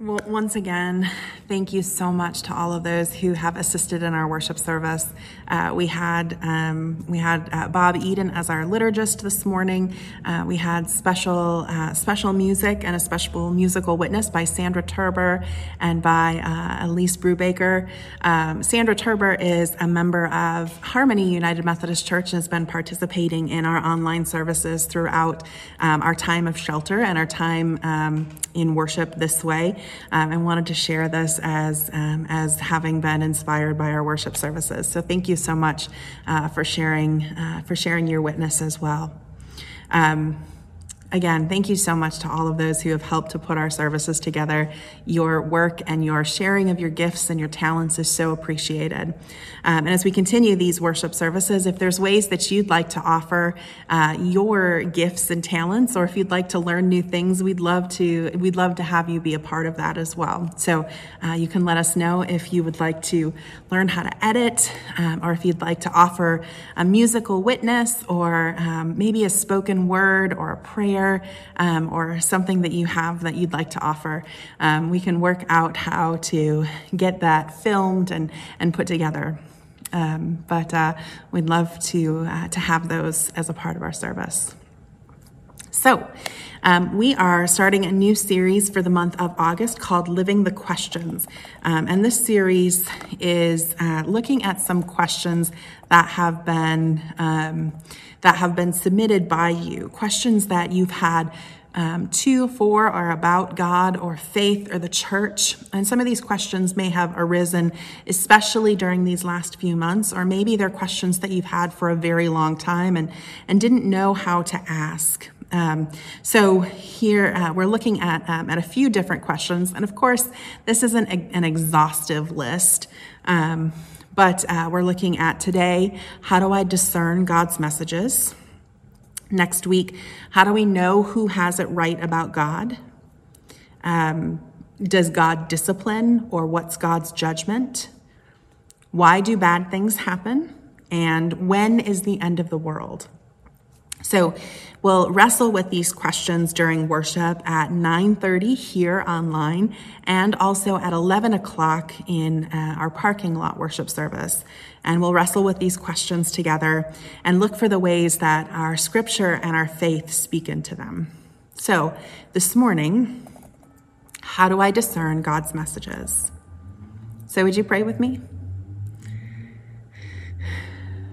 Well, once again, thank you so much to all of those who have assisted in our worship service. Uh, we had um, we had uh, Bob Eden as our liturgist this morning. Uh, we had special uh, special music and a special musical witness by Sandra Turber and by uh, Elise Brubaker. Um, Sandra Turber is a member of Harmony United Methodist Church and has been participating in our online services throughout um, our time of shelter and our time um, in worship this way um, and wanted to share this as, um, as having been inspired by our worship services. So thank you so much uh, for, sharing, uh, for sharing your witness as well. Um, Again, thank you so much to all of those who have helped to put our services together. Your work and your sharing of your gifts and your talents is so appreciated. Um, and as we continue these worship services, if there's ways that you'd like to offer uh, your gifts and talents, or if you'd like to learn new things, we'd love to we'd love to have you be a part of that as well. So uh, you can let us know if you would like to learn how to edit, um, or if you'd like to offer a musical witness, or um, maybe a spoken word or a prayer um, or something that you have that you'd like to offer, um, we can work out how to get that filmed and, and put together. Um, but uh, we'd love to, uh, to have those as a part of our service. So, um, we are starting a new series for the month of August called Living the Questions. Um, and this series is uh, looking at some questions that have been um, that have been submitted by you, questions that you've had um, to, for, or about God or faith or the church. And some of these questions may have arisen, especially during these last few months, or maybe they're questions that you've had for a very long time and, and didn't know how to ask. Um, so here uh, we're looking at um, at a few different questions, and of course, this isn't a, an exhaustive list. Um, but uh, we're looking at today how do I discern God's messages? Next week, how do we know who has it right about God? Um, does God discipline or what's God's judgment? Why do bad things happen? And when is the end of the world? So we'll wrestle with these questions during worship at 9.30 here online and also at 11 o'clock in uh, our parking lot worship service. And we'll wrestle with these questions together and look for the ways that our scripture and our faith speak into them. So this morning, how do I discern God's messages? So would you pray with me?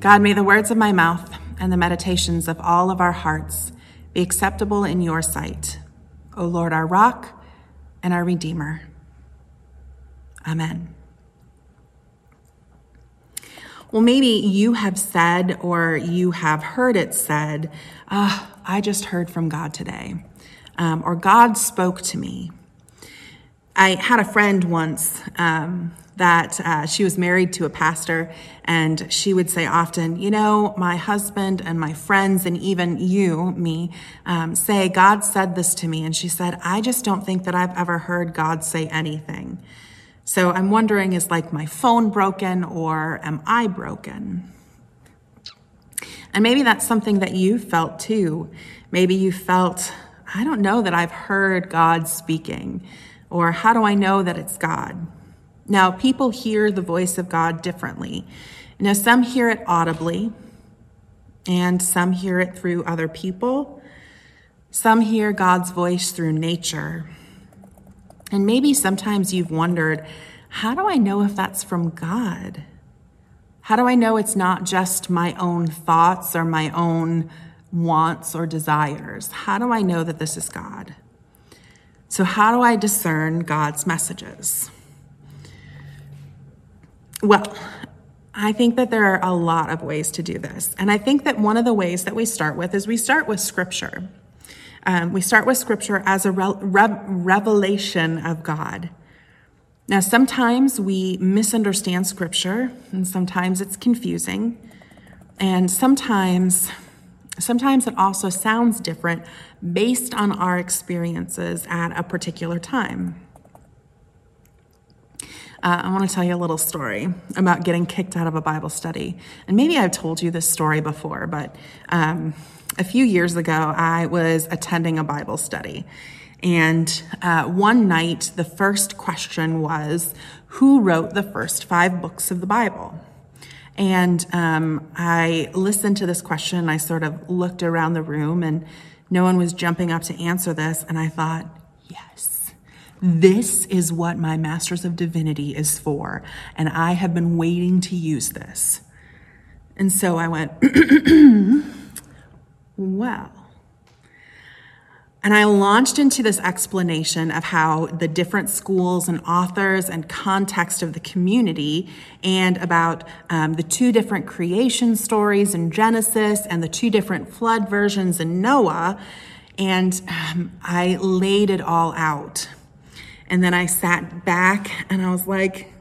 God, may the words of my mouth and the meditations of all of our hearts be acceptable in your sight, O Lord, our rock and our Redeemer. Amen. Well, maybe you have said or you have heard it said, oh, I just heard from God today, um, or God spoke to me. I had a friend once um, that uh, she was married to a pastor, and she would say often, You know, my husband and my friends, and even you, me, um, say, God said this to me. And she said, I just don't think that I've ever heard God say anything. So I'm wondering, is like my phone broken or am I broken? And maybe that's something that you felt too. Maybe you felt, I don't know that I've heard God speaking, or how do I know that it's God? Now, people hear the voice of God differently. Know, some hear it audibly, and some hear it through other people. Some hear God's voice through nature. And maybe sometimes you've wondered, how do I know if that's from God? How do I know it's not just my own thoughts or my own wants or desires? How do I know that this is God? So, how do I discern God's messages? Well, I think that there are a lot of ways to do this. And I think that one of the ways that we start with is we start with scripture. Um, we start with scripture as a re- re- revelation of God. Now, sometimes we misunderstand scripture, and sometimes it's confusing, and sometimes, sometimes it also sounds different based on our experiences at a particular time. Uh, I want to tell you a little story about getting kicked out of a Bible study. And maybe I've told you this story before, but um, a few years ago, I was attending a Bible study. And uh, one night, the first question was, Who wrote the first five books of the Bible? And um, I listened to this question. I sort of looked around the room, and no one was jumping up to answer this. And I thought, this is what my Master's of Divinity is for. And I have been waiting to use this. And so I went, Well, and I launched into this explanation of how the different schools and authors and context of the community, and about um, the two different creation stories in Genesis and the two different flood versions in Noah. And um, I laid it all out. And then I sat back and I was like,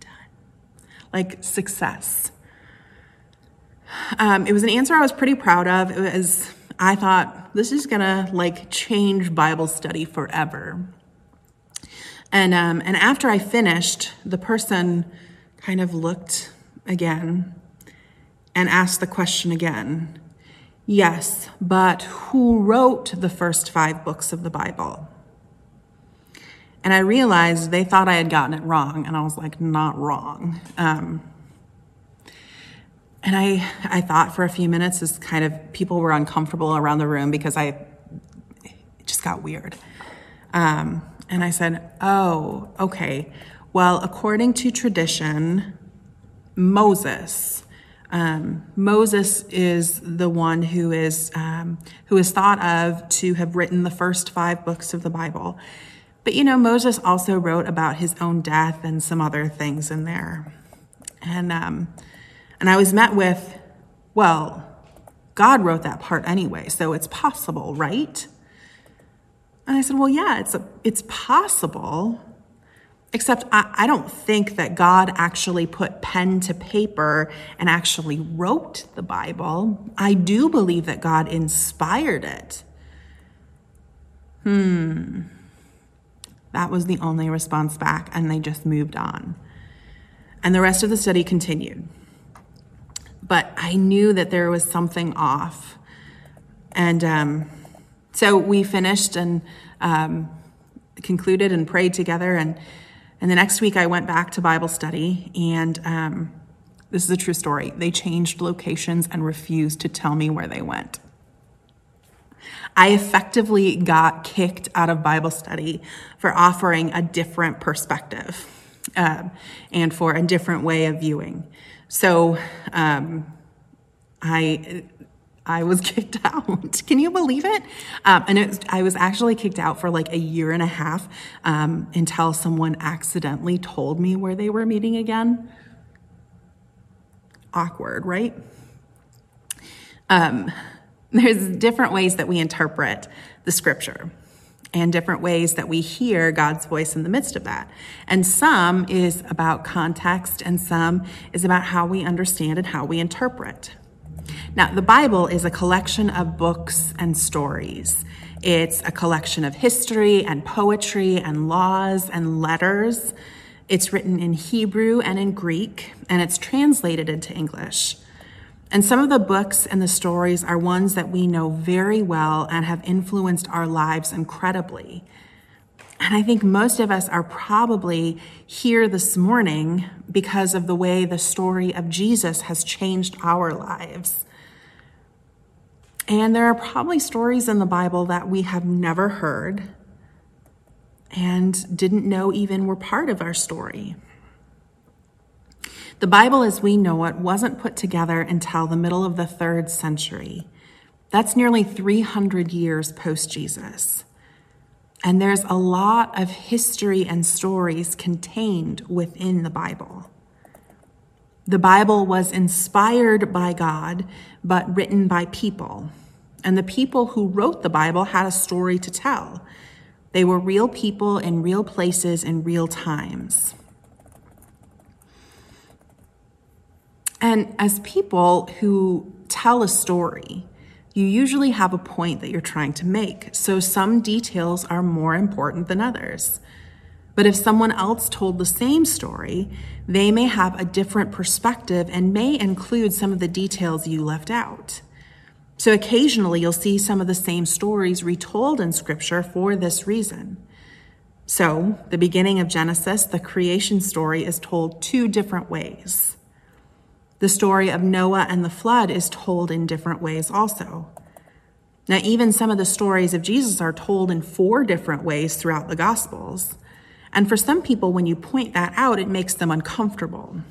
done. Like, success. Um, it was an answer I was pretty proud of. It was, I thought, this is gonna like change Bible study forever. And, um, and after I finished, the person kind of looked again and asked the question again. Yes, but who wrote the first five books of the Bible? And I realized they thought I had gotten it wrong, and I was like, not wrong. Um, and I, I thought for a few minutes as kind of people were uncomfortable around the room because I it just got weird. Um, and I said, Oh, okay. Well, according to tradition, Moses, um, Moses is the one who is um, who is thought of to have written the first five books of the Bible. But you know, Moses also wrote about his own death and some other things in there. And um, and I was met with, well, God wrote that part anyway, so it's possible, right? And I said, well, yeah, it's, a, it's possible, except I, I don't think that God actually put pen to paper and actually wrote the Bible. I do believe that God inspired it. Hmm. That was the only response back, and they just moved on. And the rest of the study continued but I knew that there was something off. And um, so we finished and um, concluded and prayed together. And, and the next week I went back to Bible study. And um, this is a true story. They changed locations and refused to tell me where they went. I effectively got kicked out of Bible study for offering a different perspective um, and for a different way of viewing. So um, I I was kicked out. Can you believe it? Um, and it was, I was actually kicked out for like a year and a half um, until someone accidentally told me where they were meeting again. Awkward, right? Um, there's different ways that we interpret the scripture and different ways that we hear God's voice in the midst of that. And some is about context, and some is about how we understand and how we interpret. Now, the Bible is a collection of books and stories. It's a collection of history and poetry and laws and letters. It's written in Hebrew and in Greek, and it's translated into English. And some of the books and the stories are ones that we know very well and have influenced our lives incredibly. And I think most of us are probably here this morning because of the way the story of Jesus has changed our lives. And there are probably stories in the Bible that we have never heard and didn't know even were part of our story. The Bible as we know it wasn't put together until the middle of the third century. That's nearly 300 years post Jesus. And there's a lot of history and stories contained within the Bible. The Bible was inspired by God, but written by people. And the people who wrote the Bible had a story to tell. They were real people in real places in real times. And as people who tell a story, you usually have a point that you're trying to make. So some details are more important than others. But if someone else told the same story, they may have a different perspective and may include some of the details you left out. So occasionally you'll see some of the same stories retold in Scripture for this reason. So, the beginning of Genesis, the creation story, is told two different ways. The story of Noah and the flood is told in different ways also. Now, even some of the stories of Jesus are told in four different ways throughout the Gospels. And for some people, when you point that out, it makes them uncomfortable.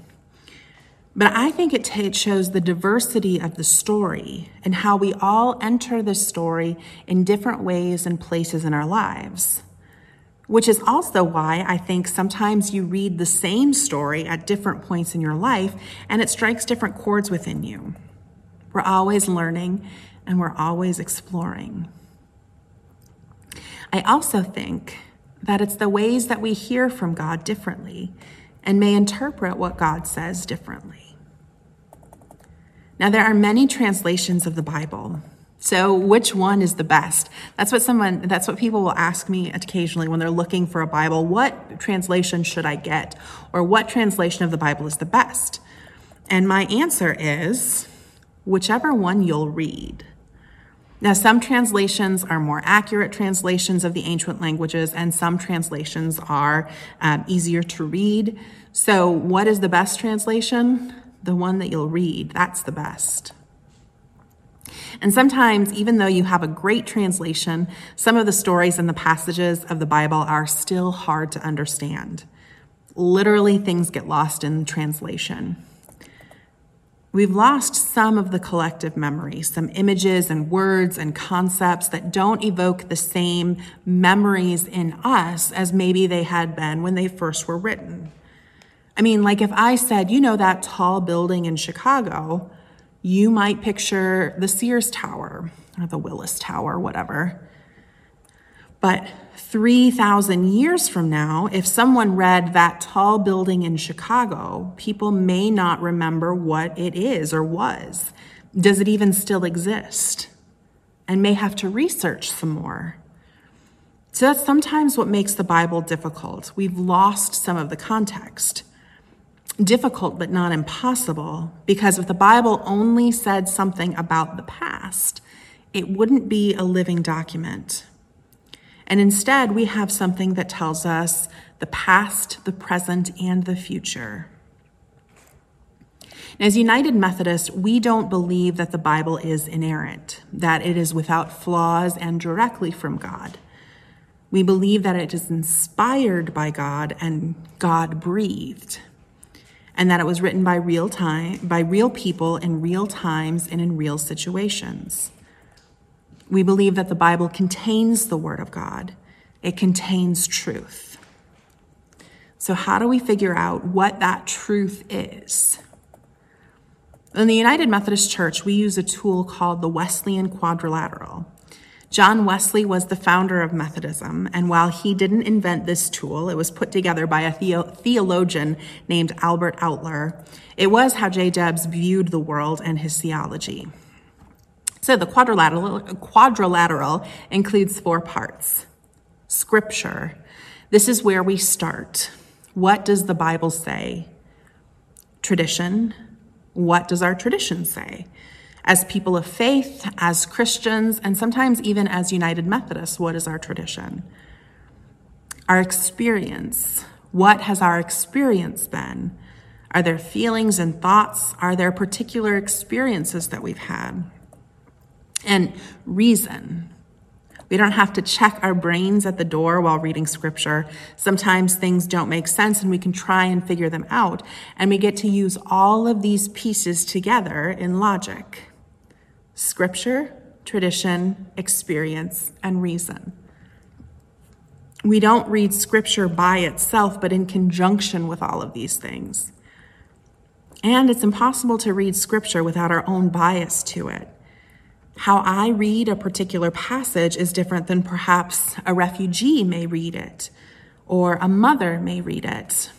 But I think it, t- it shows the diversity of the story and how we all enter the story in different ways and places in our lives. Which is also why I think sometimes you read the same story at different points in your life and it strikes different chords within you. We're always learning and we're always exploring. I also think that it's the ways that we hear from God differently and may interpret what God says differently. Now, there are many translations of the Bible. So, which one is the best? That's what someone, that's what people will ask me occasionally when they're looking for a Bible. What translation should I get? Or what translation of the Bible is the best? And my answer is whichever one you'll read. Now, some translations are more accurate translations of the ancient languages, and some translations are um, easier to read. So, what is the best translation? the one that you'll read, that's the best. And sometimes, even though you have a great translation, some of the stories and the passages of the Bible are still hard to understand. Literally, things get lost in translation. We've lost some of the collective memory, some images and words and concepts that don't evoke the same memories in us as maybe they had been when they first were written. I mean, like if I said, you know, that tall building in Chicago, you might picture the Sears Tower or the Willis Tower, whatever. But 3,000 years from now, if someone read that tall building in Chicago, people may not remember what it is or was. Does it even still exist? And may have to research some more. So that's sometimes what makes the Bible difficult. We've lost some of the context difficult but not impossible because if the Bible only said something about the past, it wouldn't be a living document. And instead, we have something that tells us the past, the present, and the future. As United Methodists, we don't believe that the Bible is inerrant, that it is without flaws and directly from God. We believe that it is inspired by God and God breathed and that it was written by real time by real people in real times and in real situations. We believe that the Bible contains the word of God. It contains truth. So how do we figure out what that truth is? In the United Methodist Church, we use a tool called the Wesleyan Quadrilateral. John Wesley was the founder of Methodism, and while he didn't invent this tool, it was put together by a theologian named Albert Outler. It was how J. Debs viewed the world and his theology. So the quadrilateral, quadrilateral includes four parts. Scripture. This is where we start. What does the Bible say? Tradition. What does our tradition say? As people of faith, as Christians, and sometimes even as United Methodists, what is our tradition? Our experience. What has our experience been? Are there feelings and thoughts? Are there particular experiences that we've had? And reason. We don't have to check our brains at the door while reading scripture. Sometimes things don't make sense and we can try and figure them out. And we get to use all of these pieces together in logic scripture, tradition, experience, and reason. We don't read scripture by itself, but in conjunction with all of these things. And it's impossible to read scripture without our own bias to it. How I read a particular passage is different than perhaps a refugee may read it, or a mother may read it,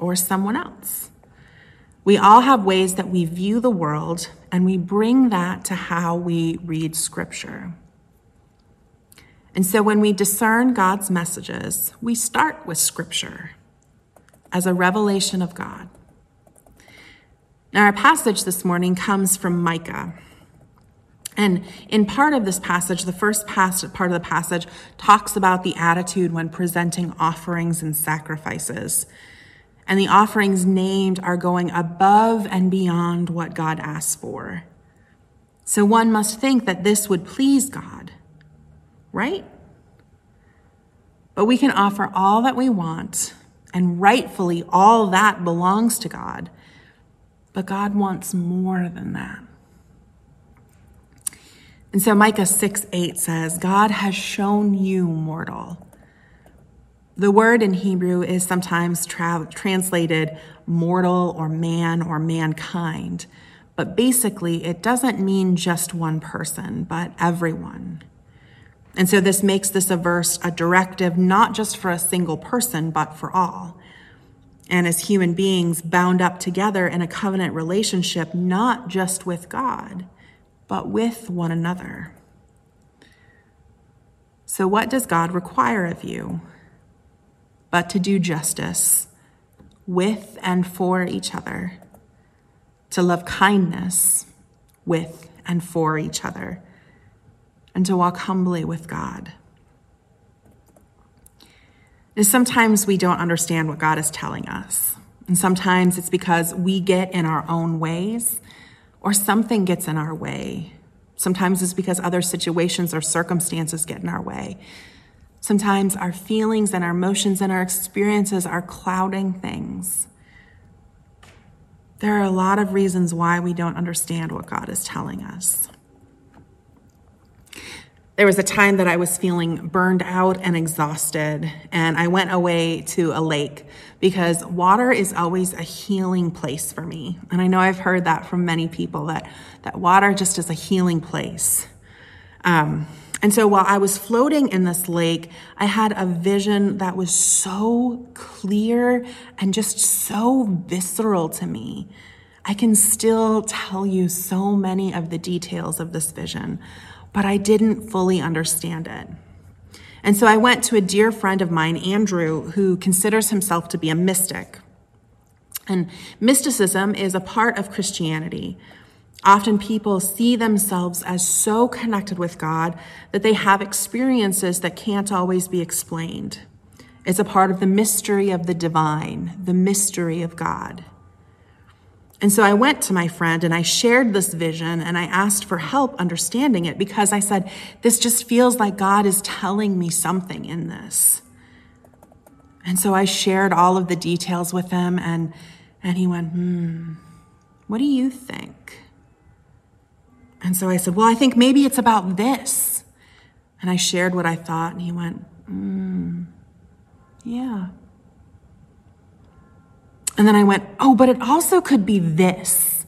or someone else. We all have ways that we view the world, and we bring that to how we read Scripture. And so when we discern God's messages, we start with Scripture as a revelation of God. Now, our passage this morning comes from Micah. And in part of this passage, the first part of the passage talks about the attitude when presenting offerings and sacrifices. And the offerings named are going above and beyond what God asks for. So one must think that this would please God, right? But we can offer all that we want, and rightfully all that belongs to God. But God wants more than that. And so Micah 6 8 says, God has shown you, mortal. The word in Hebrew is sometimes tra- translated mortal or man or mankind, but basically it doesn't mean just one person, but everyone. And so this makes this a verse a directive not just for a single person, but for all. And as human beings bound up together in a covenant relationship, not just with God but with one another. So, what does God require of you? But to do justice with and for each other, to love kindness with and for each other, and to walk humbly with God. And sometimes we don't understand what God is telling us. And sometimes it's because we get in our own ways or something gets in our way. Sometimes it's because other situations or circumstances get in our way. Sometimes our feelings and our emotions and our experiences are clouding things. There are a lot of reasons why we don't understand what God is telling us. There was a time that I was feeling burned out and exhausted, and I went away to a lake because water is always a healing place for me. And I know I've heard that from many people that, that water just is a healing place. Um, and so while I was floating in this lake, I had a vision that was so clear and just so visceral to me. I can still tell you so many of the details of this vision but I didn't fully understand it. And so I went to a dear friend of mine, Andrew, who considers himself to be a mystic. And mysticism is a part of Christianity. Often people see themselves as so connected with God that they have experiences that can't always be explained. It's a part of the mystery of the divine, the mystery of God. And so I went to my friend and I shared this vision and I asked for help understanding it because I said, This just feels like God is telling me something in this. And so I shared all of the details with him and, and he went, Hmm, what do you think? And so I said, Well, I think maybe it's about this. And I shared what I thought and he went, Hmm, yeah. And then I went, Oh, but it also could be this.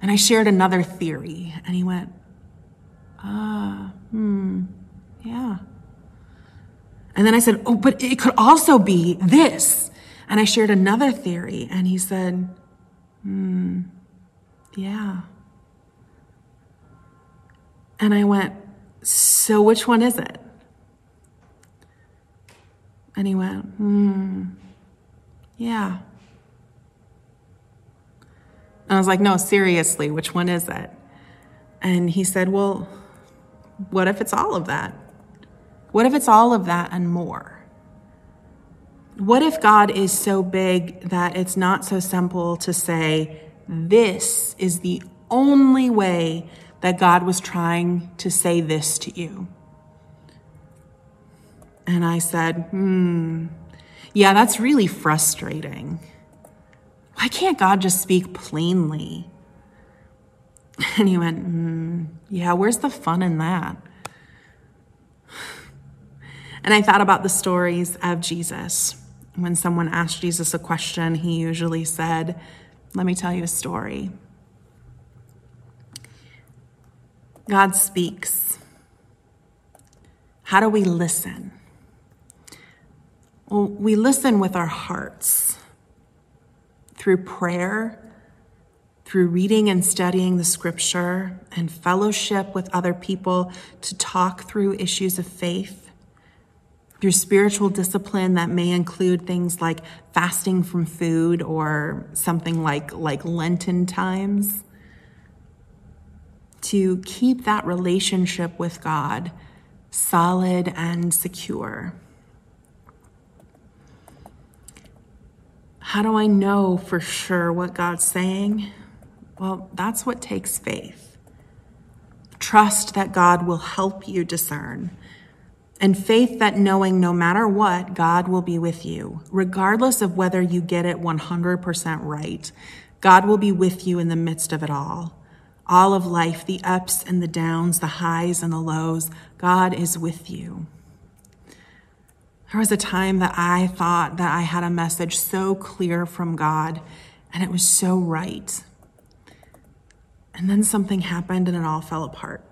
And I shared another theory. And he went, Ah, hmm, yeah. And then I said, Oh, but it could also be this. And I shared another theory. And he said, Hmm, yeah. And I went, So which one is it? And he went, Hmm, yeah. And I was like, no, seriously, which one is it? And he said, well, what if it's all of that? What if it's all of that and more? What if God is so big that it's not so simple to say, this is the only way that God was trying to say this to you? And I said, hmm, yeah, that's really frustrating. Why can't God just speak plainly? And he went, mm, Yeah, where's the fun in that? And I thought about the stories of Jesus. When someone asked Jesus a question, he usually said, Let me tell you a story. God speaks. How do we listen? Well, we listen with our hearts through prayer, through reading and studying the scripture, and fellowship with other people to talk through issues of faith, through spiritual discipline that may include things like fasting from food or something like, like Lenten times, to keep that relationship with God solid and secure. How do I know for sure what God's saying? Well, that's what takes faith. Trust that God will help you discern. And faith that knowing no matter what, God will be with you, regardless of whether you get it 100% right. God will be with you in the midst of it all. All of life, the ups and the downs, the highs and the lows, God is with you. There was a time that I thought that I had a message so clear from God and it was so right. And then something happened and it all fell apart.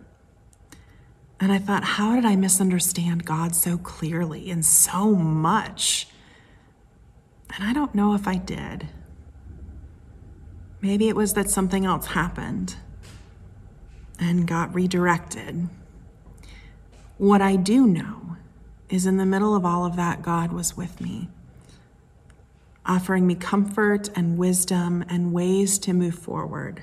And I thought, how did I misunderstand God so clearly and so much? And I don't know if I did. Maybe it was that something else happened and got redirected. What I do know is in the middle of all of that, God was with me, offering me comfort and wisdom and ways to move forward.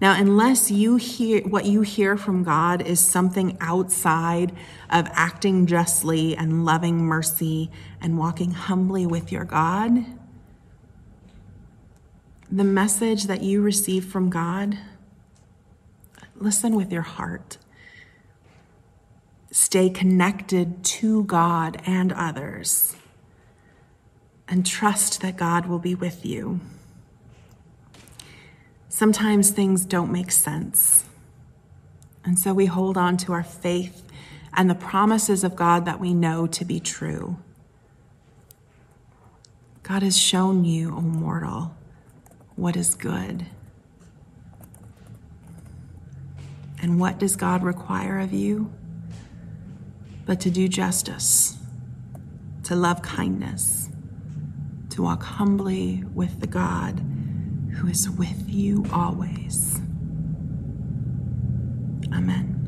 Now, unless you hear what you hear from God is something outside of acting justly and loving mercy and walking humbly with your God, the message that you receive from God, listen with your heart. Stay connected to God and others, and trust that God will be with you. Sometimes things don't make sense. And so we hold on to our faith and the promises of God that we know to be true. God has shown you, O mortal, what is good. And what does God require of you? But to do justice, to love kindness, to walk humbly with the God who is with you always. Amen.